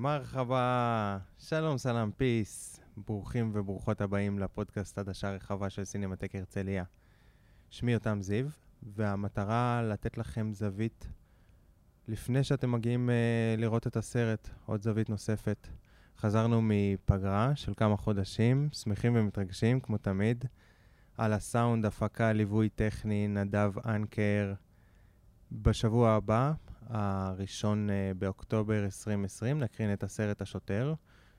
מרחבה, שלום סלאם פיס, ברוכים וברוכות הבאים לפודקאסט עדשה רחבה של סינמטק הרצליה. שמי יותם זיו, והמטרה לתת לכם זווית לפני שאתם מגיעים uh, לראות את הסרט, עוד זווית נוספת. חזרנו מפגרה של כמה חודשים, שמחים ומתרגשים, כמו תמיד. על הסאונד, הפקה, ליווי טכני, נדב אנקר. בשבוע הבא, הראשון uh, באוקטובר 2020, נקרין את הסרט השוטר,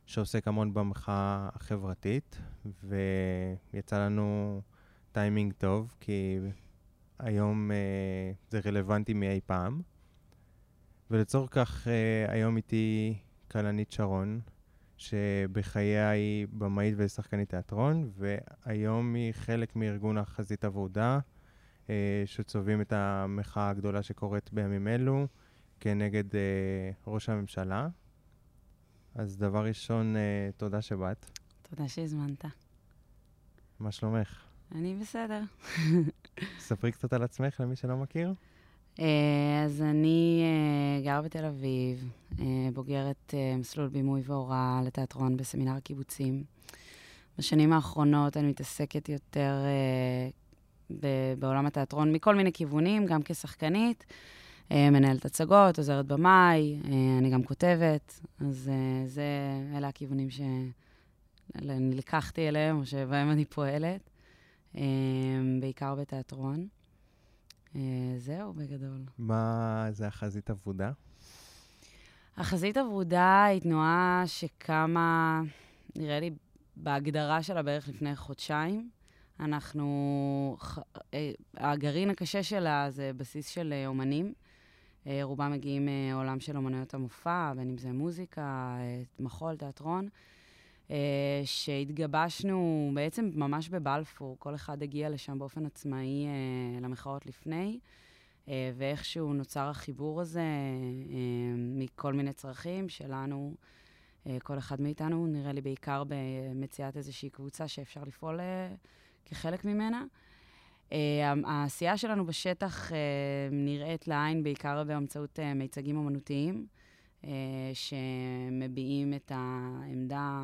שעוסק המון במחאה החברתית, ויצא לנו טיימינג טוב, כי היום uh, זה רלוונטי מאי פעם. ולצורך כך uh, היום איתי כלנית שרון, שבחייה היא במאית ושחקנית תיאטרון, והיום היא חלק מארגון החזית עבודה, uh, שצובעים את המחאה הגדולה שקורית בימים אלו כנגד uh, ראש הממשלה. אז דבר ראשון, uh, תודה שבאת. תודה שהזמנת. מה שלומך? אני בסדר. ספרי קצת על עצמך למי שלא מכיר. אה, אז אני אה, גרה בתל אביב, אה, בוגרת מסלול בימוי והוראה לתיאטרון בסמינר הקיבוצים. בשנים האחרונות אני מתעסקת יותר בעולם התיאטרון מכל מיני כיוונים, גם כשחקנית, מנהלת הצגות, עוזרת במאי, אני גם כותבת, אז זה, אלה הכיוונים שנלקחתי אליהם, או שבהם אני פועלת, בעיקר בתיאטרון. אה, זהו, בגדול. מה זה החזית אבודה? החזית אבודה היא תנועה שקמה, נראה לי, בהגדרה שלה בערך לפני חודשיים. אנחנו, אה, הגרעין הקשה שלה זה בסיס של אה, אומנים. רובם מגיעים מעולם של אומנויות המופע, בין אם זה מוזיקה, מחול, תיאטרון. אה, שהתגבשנו בעצם ממש בבלפור, כל אחד הגיע לשם באופן עצמאי אה, למחאות לפני, אה, ואיכשהו נוצר החיבור הזה מכל מיני צרכים שלנו, כל אחד מאיתנו, נראה לי בעיקר במציאת איזושהי קבוצה שאפשר לפעול כחלק ממנה. העשייה שלנו בשטח נראית לעין בעיקר באמצעות מיצגים אמנותיים. אה, שמביעים את העמדה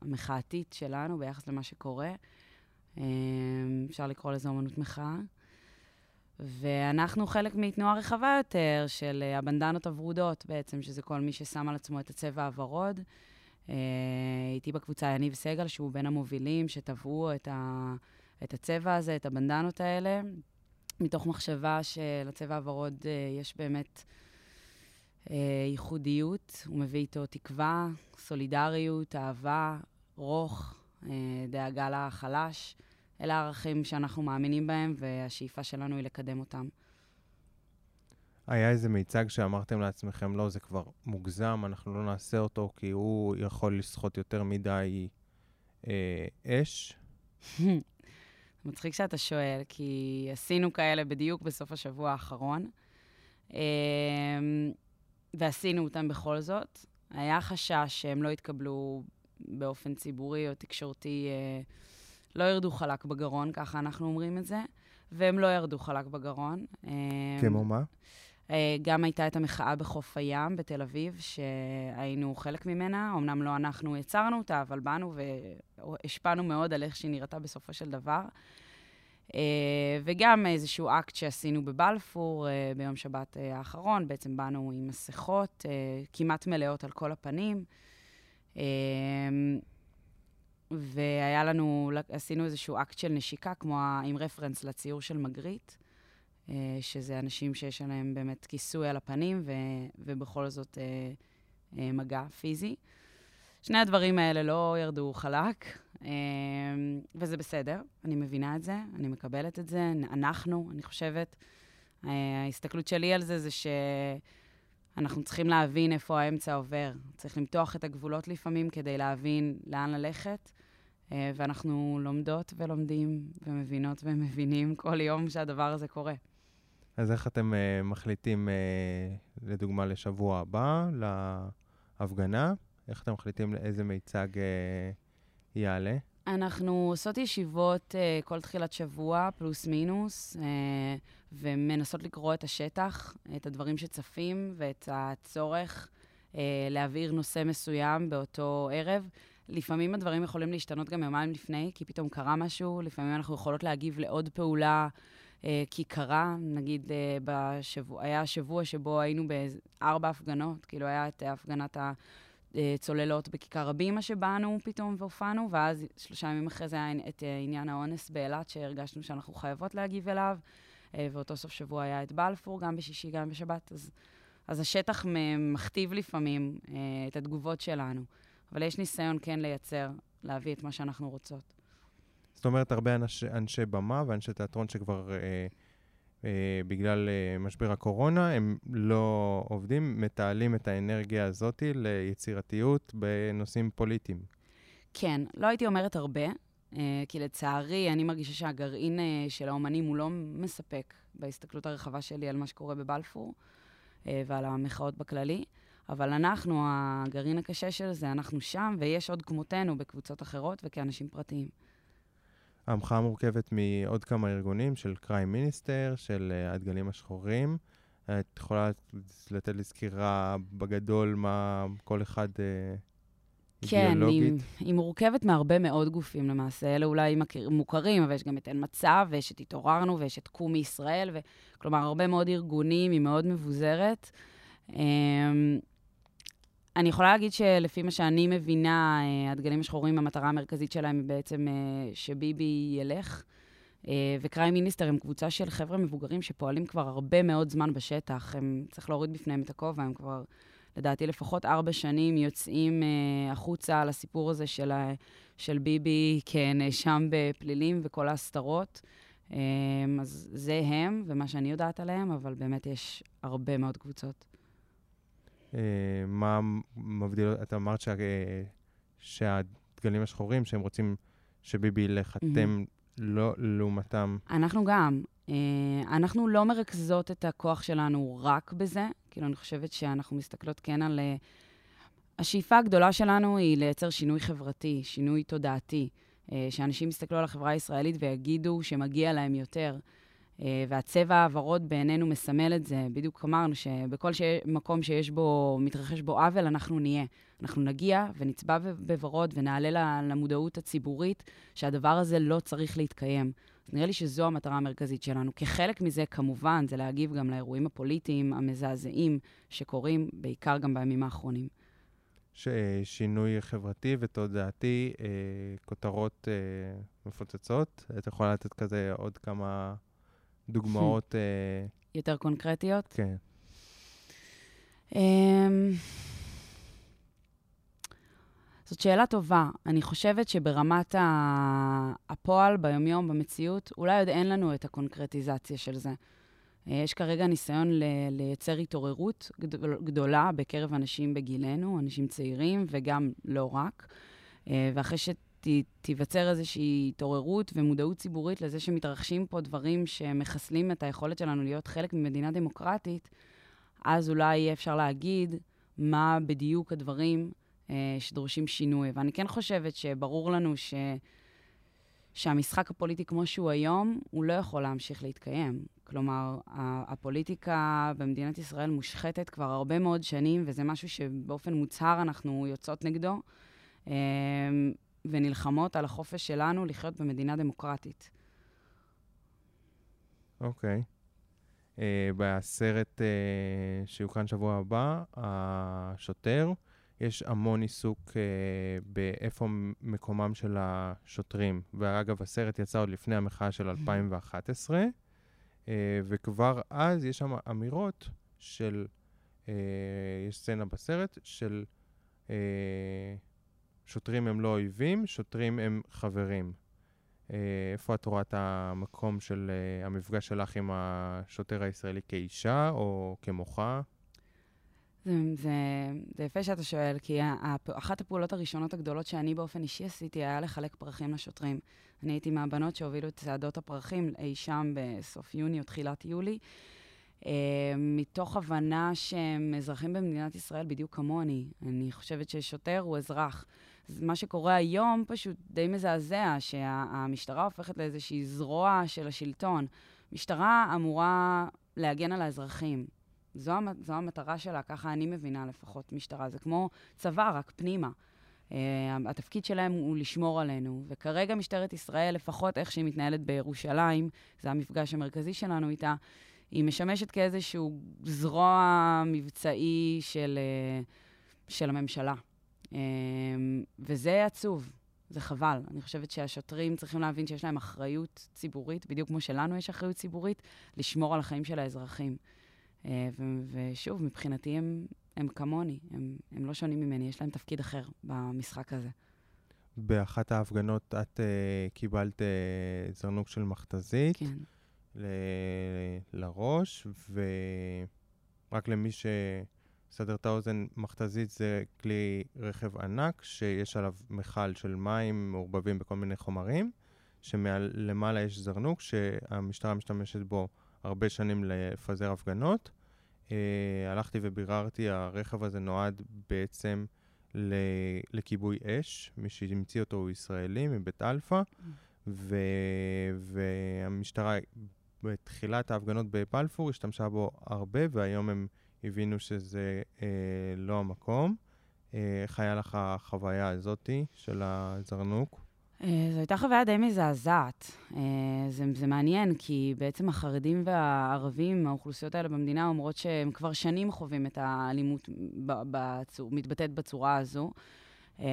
המחאתית שלנו ביחס למה שקורה. אה, אפשר לקרוא לזה אומנות מחאה. ואנחנו חלק מתנועה רחבה יותר של הבנדנות הוורודות בעצם, שזה כל מי ששם על עצמו את הצבע הוורוד. אה, איתי בקבוצה יניב סגל, שהוא בין המובילים שטבעו את, ה, את הצבע הזה, את הבנדנות האלה, מתוך מחשבה שלצבע הוורוד יש באמת אה, ייחודיות, הוא מביא איתו תקווה, סולידריות, אהבה, רוך, אה, דאגה לחלש. אלה הערכים שאנחנו מאמינים בהם, והשאיפה שלנו היא לקדם אותם. היה איזה מיצג שאמרתם לעצמכם, לא, זה כבר מוגזם, אנחנו לא נעשה אותו, כי הוא יכול לסחוט יותר מדי אה, אש? מצחיק שאתה שואל, כי עשינו כאלה בדיוק בסוף השבוע האחרון. אה, ועשינו אותם בכל זאת. היה חשש שהם לא יתקבלו באופן ציבורי או תקשורתי, אה, לא ירדו חלק בגרון, ככה אנחנו אומרים את זה, והם לא ירדו חלק בגרון. אה, כמו מה? אה, גם הייתה את המחאה בחוף הים בתל אביב, שהיינו חלק ממנה. אמנם לא אנחנו יצרנו אותה, אבל באנו והשפענו מאוד על איך שהיא נראתה בסופו של דבר. אה, וגם איזשהו אקט שעשינו בבלפור אה, ביום שבת האחרון, בעצם באנו עם מסכות כמעט מלאות על כל הפנים. והיה לנו, עשינו איזשהו אקט של נשיקה, כמו עם רפרנס לציור של מגריט, שזה אנשים שיש עליהם באמת כיסוי על הפנים, ו, ובכל זאת מגע פיזי. שני הדברים האלה לא ירדו חלק, וזה בסדר, אני מבינה את זה, אני מקבלת את זה, אנחנו, אני חושבת, אה, ההסתכלות שלי על זה זה שאנחנו צריכים להבין איפה האמצע עובר. צריך למתוח את הגבולות לפעמים כדי להבין לאן ללכת, אה, ואנחנו לומדות ולומדים ומבינות ומבינים כל יום שהדבר הזה קורה. אז איך אתם uh, מחליטים, uh, לדוגמה, לשבוע הבא, להפגנה? איך אתם מחליטים איזה מיצג uh, יעלה? אנחנו עושות ישיבות uh, כל תחילת שבוע, פלוס מינוס, uh, ומנסות לקרוא את השטח, את הדברים שצפים ואת הצורך uh, להעביר נושא מסוים באותו ערב. לפעמים הדברים יכולים להשתנות גם יומיים לפני, כי פתאום קרה משהו, לפעמים אנחנו יכולות להגיב לעוד פעולה, כי קרה, נגיד, אה, בשבוע, היה שבוע שבו היינו בארבע הפגנות, כאילו היה את הפגנת הצוללות בכיכר הבימה שבאנו פתאום והופענו, ואז שלושה ימים אחרי זה היה את אה, עניין האונס באילת, שהרגשנו שאנחנו חייבות להגיב אליו, אה, ואותו סוף שבוע היה את בלפור, גם בשישי, גם בשבת, אז, אז השטח מכתיב לפעמים אה, את התגובות שלנו. אבל יש ניסיון כן לייצר, להביא את מה שאנחנו רוצות. זאת אומרת, הרבה אנש, אנשי במה ואנשי תיאטרון שכבר, אה, אה, בגלל אה, משבר הקורונה, הם לא עובדים, מתעלים את האנרגיה הזאת ליצירתיות בנושאים פוליטיים. כן, לא הייתי אומרת הרבה, אה, כי לצערי, אני מרגישה שהגרעין אה, של האומנים הוא לא מספק בהסתכלות הרחבה שלי על מה שקורה בבלפור אה, ועל המחאות בכללי. אבל אנחנו, הגרעין הקשה של זה, אנחנו שם, ויש עוד כמותנו בקבוצות אחרות וכאנשים פרטיים. המחאה מורכבת מעוד כמה ארגונים, של קריים מיניסטר, של uh, הדגלים השחורים. את יכולה לתת לי סקירה בגדול מה כל אחד uh, כן, אידיאולוגית? כן, היא, היא מורכבת מהרבה מאוד גופים למעשה. אלה אולי מכיר, מוכרים, אבל יש גם את אין מצב, ויש את התעוררנו, ויש את קום מישראל, ו... כלומר, הרבה מאוד ארגונים, היא מאוד מבוזרת. Um, אני יכולה להגיד שלפי מה שאני מבינה, אה, הדגלים השחורים, המטרה המרכזית שלהם היא בעצם אה, שביבי ילך. אה, וקריים מיניסטר הם קבוצה של חבר'ה מבוגרים שפועלים כבר הרבה מאוד זמן בשטח. הם, צריך להוריד בפניהם את הכובע, הם כבר, לדעתי, לפחות ארבע שנים יוצאים החוצה על הסיפור הזה של, של ביבי כנאשם בפלילים וכל ההסתרות. אז זה הם ומה שאני יודעת עליהם, אבל באמת יש הרבה מאוד קבוצות. אה, מה מבדיל, אתה אמרת שה, שהדגלים השחורים, שהם רוצים שביבי ילך, אתם לא לעומתם. אנחנו גם. אה, אנחנו לא מרכזות את הכוח שלנו רק בזה. כאילו, אני חושבת שאנחנו מסתכלות כן על... אה, השאיפה הגדולה שלנו היא לייצר שינוי חברתי, שינוי תודעתי. שאנשים יסתכלו על החברה הישראלית ויגידו שמגיע להם יותר. אה, והצבע הוורוד בעינינו מסמל את זה. בדיוק אמרנו שבכל ש... מקום שיש בו, מתרחש בו עוול, אנחנו נהיה. אנחנו נגיע ונצבע בוורוד ונעלה למודעות הציבורית שהדבר הזה לא צריך להתקיים. נראה לי שזו המטרה המרכזית שלנו. כחלק מזה, כמובן, זה להגיב גם לאירועים הפוליטיים המזעזעים שקורים, בעיקר גם בימים האחרונים. ש... שינוי חברתי ותודעתי, אה, כותרות אה, מפוצצות. את יכולה לתת כזה עוד כמה... דוגמאות... אה, יותר קונקרטיות? כן. אמ, זאת שאלה טובה. אני חושבת שברמת הפועל, ביומיום, במציאות, אולי עוד אין לנו את הקונקרטיזציה של זה. אה, יש כרגע ניסיון לייצר התעוררות גדולה בקרב אנשים בגילנו, אנשים צעירים, וגם לא רק. אה, ואחרי. תיווצר איזושהי התעוררות ומודעות ציבורית לזה שמתרחשים פה דברים שמחסלים את היכולת שלנו להיות חלק ממדינה דמוקרטית, אז אולי יהיה אפשר להגיד מה בדיוק הדברים אה, שדורשים שינוי. ואני כן חושבת שברור לנו ש... שהמשחק הפוליטי כמו שהוא היום, הוא לא יכול להמשיך להתקיים. כלומר, הפוליטיקה במדינת ישראל מושחתת כבר הרבה מאוד שנים, וזה משהו שבאופן מוצהר אנחנו יוצאות נגדו. ונלחמות על החופש שלנו לחיות במדינה דמוקרטית. אוקיי. Okay. אה, uh, בסרט uh, שיוקרן שבוע הבא, השוטר, יש המון עיסוק uh, באיפה מקומם של השוטרים. ואגב, הסרט יצא עוד לפני המחאה של 2011, uh, וכבר אז יש שם אמירות של, uh, יש סצנה בסרט של... Uh, שוטרים הם לא אויבים, שוטרים הם חברים. אה, איפה את רואה את המקום של uh, המפגש שלך עם השוטר הישראלי כאישה או כמוחה? זה, זה, זה יפה שאתה שואל, כי אחת הפעולות הראשונות הגדולות שאני באופן אישי עשיתי היה לחלק פרחים לשוטרים. אני הייתי מהבנות שהובילו את צעדות הפרחים אי שם בסוף יוני או תחילת יולי, uh, מתוך הבנה שהם אזרחים במדינת ישראל בדיוק כמוני. אני חושבת ששוטר הוא אזרח. מה שקורה היום פשוט די מזעזע, שהמשטרה הופכת לאיזושהי זרוע של השלטון. משטרה אמורה להגן על האזרחים. זו, זו המטרה שלה, ככה אני מבינה לפחות משטרה. זה כמו צבא, רק פנימה. Uh, התפקיד שלהם הוא לשמור עלינו, וכרגע משטרת ישראל, לפחות איך שהיא מתנהלת בירושלים, זה המפגש המרכזי שלנו איתה, היא משמשת כאיזשהו זרוע מבצעי של, uh, של הממשלה. Uh, וזה עצוב, זה חבל. אני חושבת שהשוטרים צריכים להבין שיש להם אחריות ציבורית, בדיוק כמו שלנו יש אחריות ציבורית, לשמור על החיים של האזרחים. אה, ושוב, מבחינתי הם, הם כמוני, הם, הם לא שונים ממני, יש להם תפקיד אחר במשחק הזה. באחת ההפגנות את uh, קיבלת uh, זרנוק של מכתזית כן. ל- לראש, ורק למי לסבר את האוזן, מכת"זית זה כלי רכב ענק שיש עליו מכל של מים מעורבבים בכל מיני חומרים, שמלמעלה יש זרנוק שהמשטרה משתמשת בו הרבה שנים לפזר הפגנות. אה, הלכתי וביררתי, הרכב הזה נועד בעצם לכיבוי אש. מי שהמציא אותו הוא ישראלי מבית אלפא, ו- והמשטרה בתחילת ההפגנות בבלפור השתמשה בו הרבה, והיום הם הבינו שזה uh, לא המקום. Uh, איך היה לך החוויה הזאתי של הזרנוק? אה, זו הייתה חוויה די מזעזעת. אה, זה, זה מעניין, כי בעצם החרדים והערבים, האוכלוסיות האלה במדינה, אומרות שהם כבר שנים חווים את האלימות בצור, מתבטאת בצורה הזו. אה,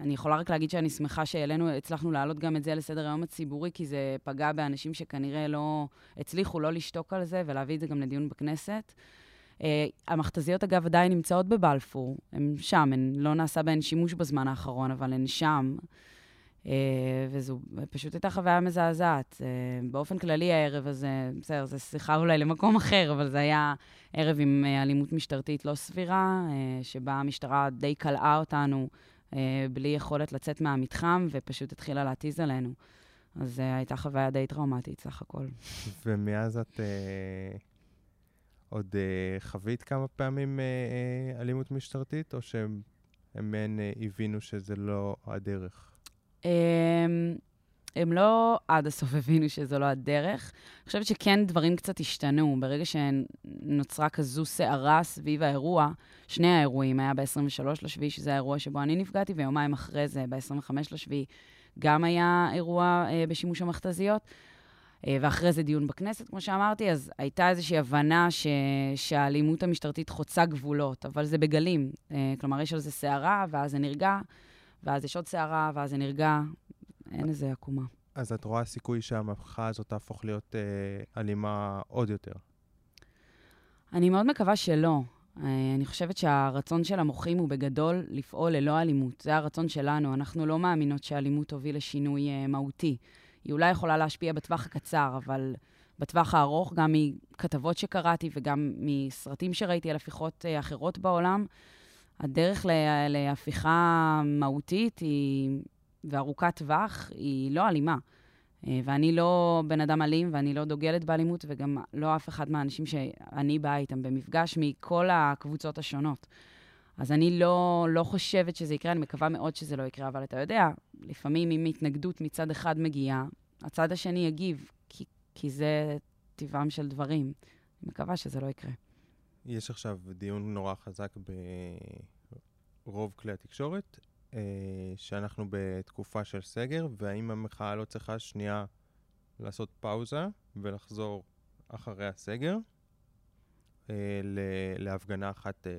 אני יכולה רק להגיד שאני שמחה שהעלינו, הצלחנו להעלות גם את זה לסדר היום הציבורי, כי זה פגע באנשים שכנראה לא הצליחו לא לשתוק על זה ולהביא את זה גם לדיון בכנסת. Uh, המכתזיות, אגב, עדיין נמצאות בבלפור. הן שם, הן לא נעשה בהן שימוש בזמן האחרון, אבל הן שם. Uh, וזו פשוט הייתה חוויה מזעזעת. Uh, באופן כללי, הערב הזה, בסדר, זו שיחה אולי למקום אחר, אבל זה היה ערב עם uh, אלימות משטרתית לא סבירה, uh, שבה המשטרה די קלעה אותנו uh, בלי יכולת לצאת מהמתחם, ופשוט התחילה להתיז עלינו. אז uh, הייתה חוויה די טראומטית, סך הכל. ומאז את uh, עוד uh, חווית כמה פעמים uh, uh, אלימות משטרתית, או שהם uh, הבינו שזה לא הדרך? הם, הם לא עד הסוף הבינו שזו לא הדרך. אני חושבת שכן דברים קצת השתנו. ברגע שנוצרה כזו סערה סביב האירוע, שני האירועים, היה ב-23 לשביעי, שזה האירוע שבו אני נפגעתי, ויומיים אחרי זה, ב-25 לשביעי, גם היה אירוע אה, בשימוש המכתזיות. אה, ואחרי זה דיון בכנסת, כמו שאמרתי, אז הייתה איזושהי הבנה ש... שהאלימות המשטרתית חוצה גבולות, אבל זה בגלים. אה, כלומר, יש על זה סערה, ואז זה נרגע. ואז יש עוד סערה, ואז זה נרגע, אין איזה עקומה. אז את רואה סיכוי שהמהפכה הזאת תהפוך להיות אה, אלימה עוד יותר? אני מאוד מקווה שלא. אה, אני חושבת שהרצון של המוחים הוא בגדול לפעול ללא אלימות. זה הרצון שלנו. אנחנו לא מאמינות שאלימות תוביל לשינוי אה, מהותי. היא אולי יכולה להשפיע בטווח הקצר, אבל בטווח הארוך, גם מכתבות שקראתי וגם מסרטים שראיתי על הפיכות אה, אחרות בעולם, הדרך להפיכה מהותית היא, וארוכת טווח היא לא אלימה. אה, ואני לא בן אדם אלים, ואני לא דוגלת באלימות, וגם לא אף אחד מהאנשים שאני באה איתם במפגש מכל הקבוצות השונות. אז אני לא, לא חושבת שזה יקרה, אני מקווה מאוד שזה לא יקרה, אבל אתה יודע, לפעמים אם התנגדות מצד אחד מגיעה, הצד השני יגיב, כי, כי זה טבעם של דברים. אני מקווה שזה לא יקרה. יש עכשיו דיון נורא חזק ברוב כלי התקשורת, אה, שאנחנו בתקופה של סגר, והאם המחאה לא צריכה שנייה לעשות פאוזה ולחזור אחרי הסגר, להפגנה אחת, אה,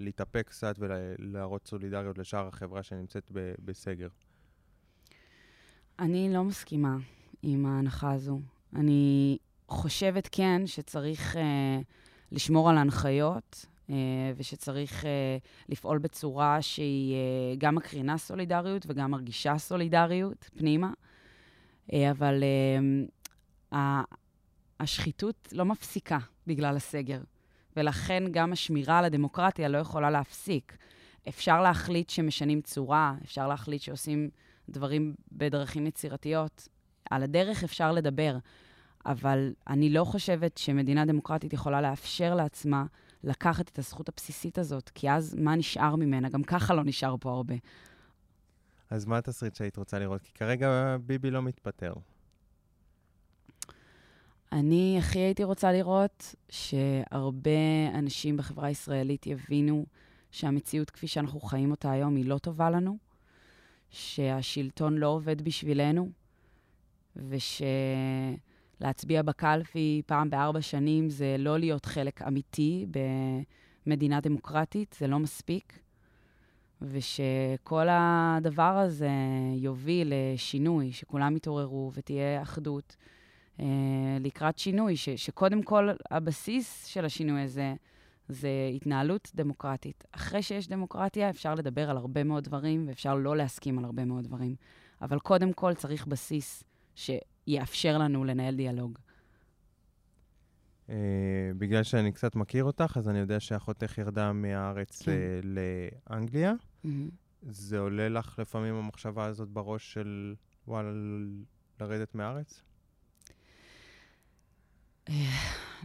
להתאפק קצת ולהראות סולידריות לשאר החברה שנמצאת בסגר. אני לא מסכימה עם ההנחה הזו. אני חושבת כן שצריך... אה, לשמור על הנחיות, אה, ושצריך אה, לפעול בצורה שהיא אה, גם מקרינה סולידריות וגם מרגישה סולידריות פנימה. אבל השחיתות לא מפסיקה בגלל הסגר, ולכן גם השמירה על הדמוקרטיה לא יכולה להפסיק. אפשר להחליט שמשנים צורה, אפשר להחליט שעושים דברים בדרכים יצירתיות. על הדרך אפשר לדבר, אבל אני לא חושבת שמדינה דמוקרטית יכולה לאפשר לעצמה לקחת את הזכות הבסיסית הזאת, כי אז מה נשאר ממנה? גם ככה לא נשאר פה הרבה. אז מה התסריט שהיית רוצה לראות? כי כרגע ביבי לא מתפטר. אני הכי הייתי רוצה לראות שהרבה אנשים בחברה הישראלית יבינו שהמציאות כפי שאנחנו חיים אותה היום היא לא טובה לנו, שהשלטון לא עובד בשבילנו, ושלהצביע בקלפי פעם בארבע שנים זה לא להיות חלק אמיתי במדינה דמוקרטית, זה לא מספיק, ושכל הדבר הזה יוביל לשינוי, שכולם יתעוררו ותהיה אחדות. אה, לקראת שינוי, ש, שקודם כל הבסיס של השינוי הזה זה התנהלות דמוקרטית. אחרי שיש דמוקרטיה אפשר לדבר על הרבה מאוד דברים ואפשר לא להסכים על הרבה מאוד דברים, אבל קודם כל צריך בסיס שיאפשר לנו לנהל דיאלוג. Uh, בגלל שאני קצת מכיר אותך, אז אני יודע שאחותך ירדה מהארץ כן. uh, לאנגליה. Mm-hmm. זה עולה לך לפעמים המחשבה הזאת בראש של, וואלה, לרדת מהארץ?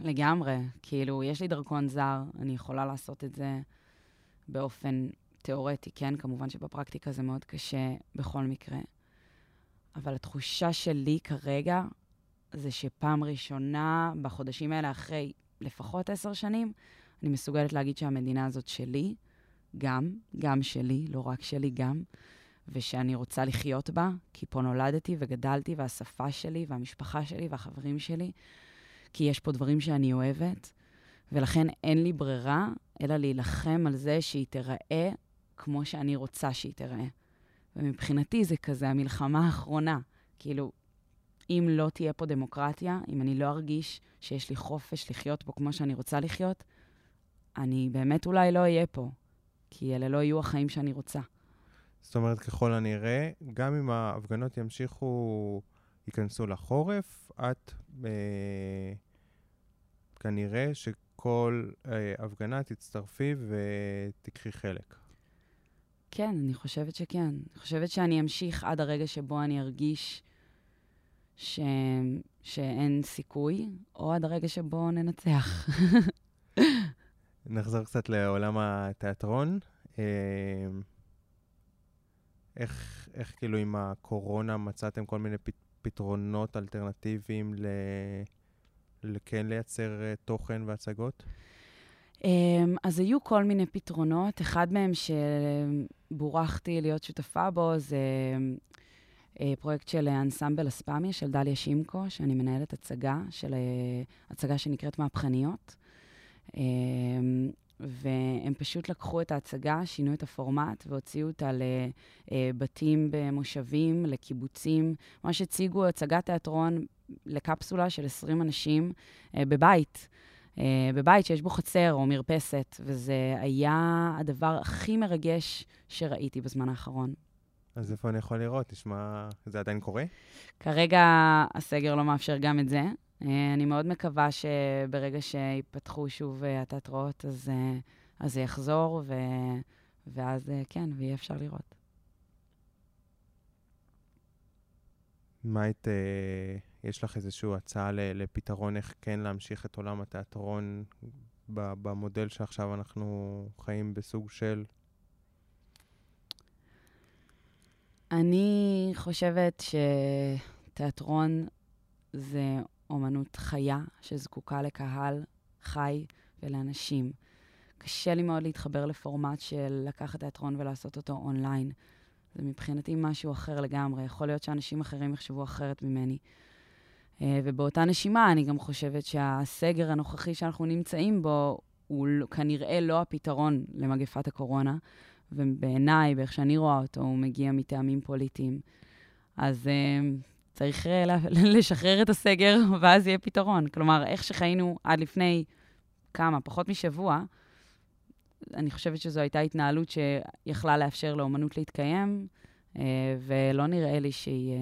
לגמרי. כאילו, יש לי דרכון זר, אני יכולה לעשות את זה באופן תיאורטי, כן? כמובן שבפרקטיקה זה מאוד קשה בכל מקרה. אבל התחושה שלי כרגע זה שפעם ראשונה, בחודשים האלה, אחרי לפחות עשר שנים, אני מסוגלת להגיד שהמדינה הזאת שלי, גם, גם שלי, לא רק שלי, גם, ושאני רוצה לחיות בה, כי פה נולדתי וגדלתי, והשפה שלי, והמשפחה שלי, והחברים שלי. כי יש פה דברים שאני אוהבת, ולכן אין לי ברירה אלא להילחם על זה שהיא תיראה כמו שאני רוצה שהיא תיראה. ומבחינתי זה כזה המלחמה האחרונה. כאילו, אם לא תהיה פה דמוקרטיה, אם אני לא ארגיש שיש לי חופש לחיות פה כמו שאני רוצה לחיות, אני באמת אולי לא אהיה פה, כי אלה לא יהיו החיים שאני רוצה. זאת אומרת, ככל הנראה, גם אם ההפגנות ימשיכו, ייכנסו לחורף, את אה, כנראה שכל אה, הפגנה תצטרפי ותיקחי חלק. כן, אני חושבת שכן. אני חושבת שאני אמשיך עד הרגע שבו אני ארגיש ש... שאין סיכוי, או עד הרגע שבו ננצח. נחזור קצת לעולם התיאטרון. אה, איך, איך כאילו עם הקורונה מצאתם כל מיני פת, פתרונות אלטרנטיביים ל... לכן לייצר uh, תוכן והצגות? Um, אז היו כל מיני פתרונות. אחד מהם שבורכתי להיות שותפה בו זה uh, פרויקט של אנסמבל אספמיה של דליה שימקו, שאני מנהלת הצגה, של uh, הצגה שנקראת מהפכניות. Um, והם פשוט לקחו את ההצגה, שינו את הפורמט והוציאו אותה לבתים במושבים, לקיבוצים. ממש הציגו הצגת תיאטרון לקפסולה של 20 אנשים אה, בבית. אה, בבית שיש בו חצר או מרפסת, וזה היה הדבר הכי מרגש שראיתי בזמן האחרון. אז איפה אני יכול לראות? תשמע, זה עדיין קורה? כרגע הסגר לא מאפשר גם את זה. אה, אני מאוד מקווה שברגע שיפתחו שוב אה, התיאטראות, אז, אה, אז זה יחזור, ו, ואז כן, ויהיה אפשר לראות. מה היית, יש לך איזושהי הצעה לפתרון איך כן להמשיך את עולם התיאטרון במודל שעכשיו אנחנו חיים בסוג של? אני חושבת שתיאטרון זה אומנות חיה שזקוקה לקהל חי ולאנשים. קשה לי מאוד להתחבר לפורמט של לקחת תיאטרון ולעשות אותו אונליין. זה מבחינתי משהו אחר לגמרי. יכול להיות שאנשים אחרים יחשבו אחרת ממני. אה, ובאותה נשימה, אני גם חושבת שהסגר הנוכחי שאנחנו נמצאים בו, הוא כנראה לא הפתרון למגפת הקורונה, ובעיניי, באיך שאני רואה אותו, הוא מגיע מטעמים פוליטיים. אז אה, צריך אה, לשחרר את הסגר, ואז יהיה פתרון. כלומר, איך שחיינו עד לפני כמה, פחות משבוע, אני חושבת שזו הייתה התנהלות שיכלה לאפשר לאומנות להתקיים, ולא נראה לי שהיא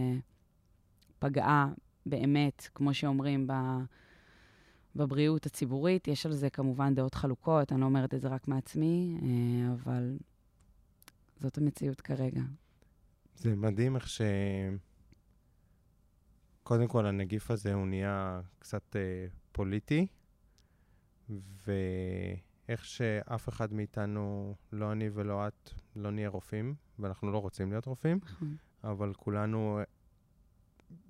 פגעה באמת, כמו שאומרים, בבריאות הציבורית. יש על זה כמובן דעות חלוקות, אני לא אומרת את זה רק מעצמי, אבל זאת המציאות כרגע. זה מדהים איך ש... קודם כל, הנגיף הזה הוא נהיה קצת אה, פוליטי, ואיך שאף אחד מאיתנו, לא אני ולא את, לא נהיה רופאים, ואנחנו לא רוצים להיות רופאים, נכון. אבל כולנו,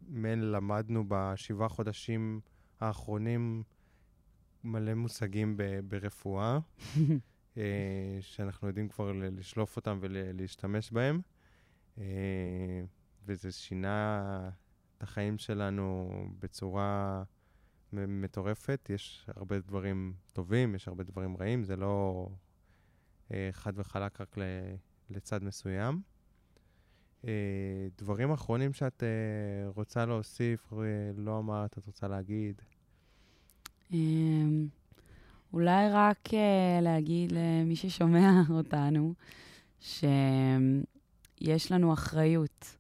מן למדנו בשבעה חודשים האחרונים מלא מושגים ב- ברפואה, אה, שאנחנו יודעים כבר לשלוף אותם ולהשתמש בהם, אה, וזה שינה את החיים שלנו בצורה מטורפת. יש הרבה דברים טובים, יש הרבה דברים רעים, זה לא אה, חד וחלק רק לצד מסוים. אה, דברים אחרונים שאת אה, רוצה להוסיף, אה, לא אמרת, את רוצה להגיד? אמ, אולי רק להגיד למי ששומע אותנו, שיש לנו אחריות,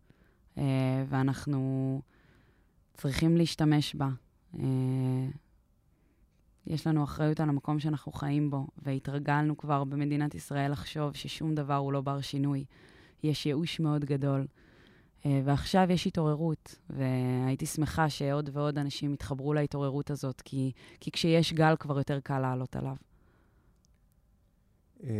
ואנחנו צריכים להשתמש בה. יש לנו אחריות על המקום שאנחנו חיים בו, והתרגלנו כבר במדינת ישראל לחשוב ששום דבר הוא לא בר שינוי. יש ייאוש מאוד גדול. אה, ועכשיו יש התעוררות, והייתי שמחה שעוד ועוד אנשים יתחברו להתעוררות הזאת, כי, כי כשיש גל כבר יותר קל לעלות עליו. אה,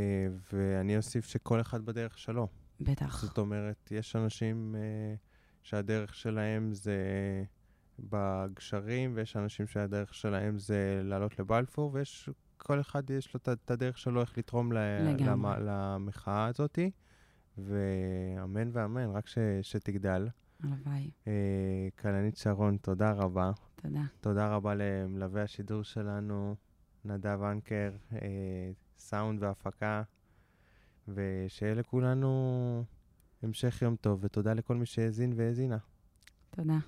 ואני אוסיף שכל אחד בדרך שלו. בטח. זאת אומרת, יש אנשים אה, שהדרך שלהם זה בגשרים, ויש אנשים שהדרך שלהם זה לעלות לבלפור, ויש, כל אחד יש לו את- הדרך שלו איך לתרום ל- לגמרי. למ- למחאה הזאתי. ואמן ואמן, רק ש, שתגדל. הלוואי. אה, כלנית שרון, תודה רבה. תודה. תודה רבה למלווה השידור שלנו, נדב אנקר, אה, סאונד והפקה, ושיהיה לכולנו המשך יום טוב, ותודה לכל מי שהאזין והאזינה. תודה.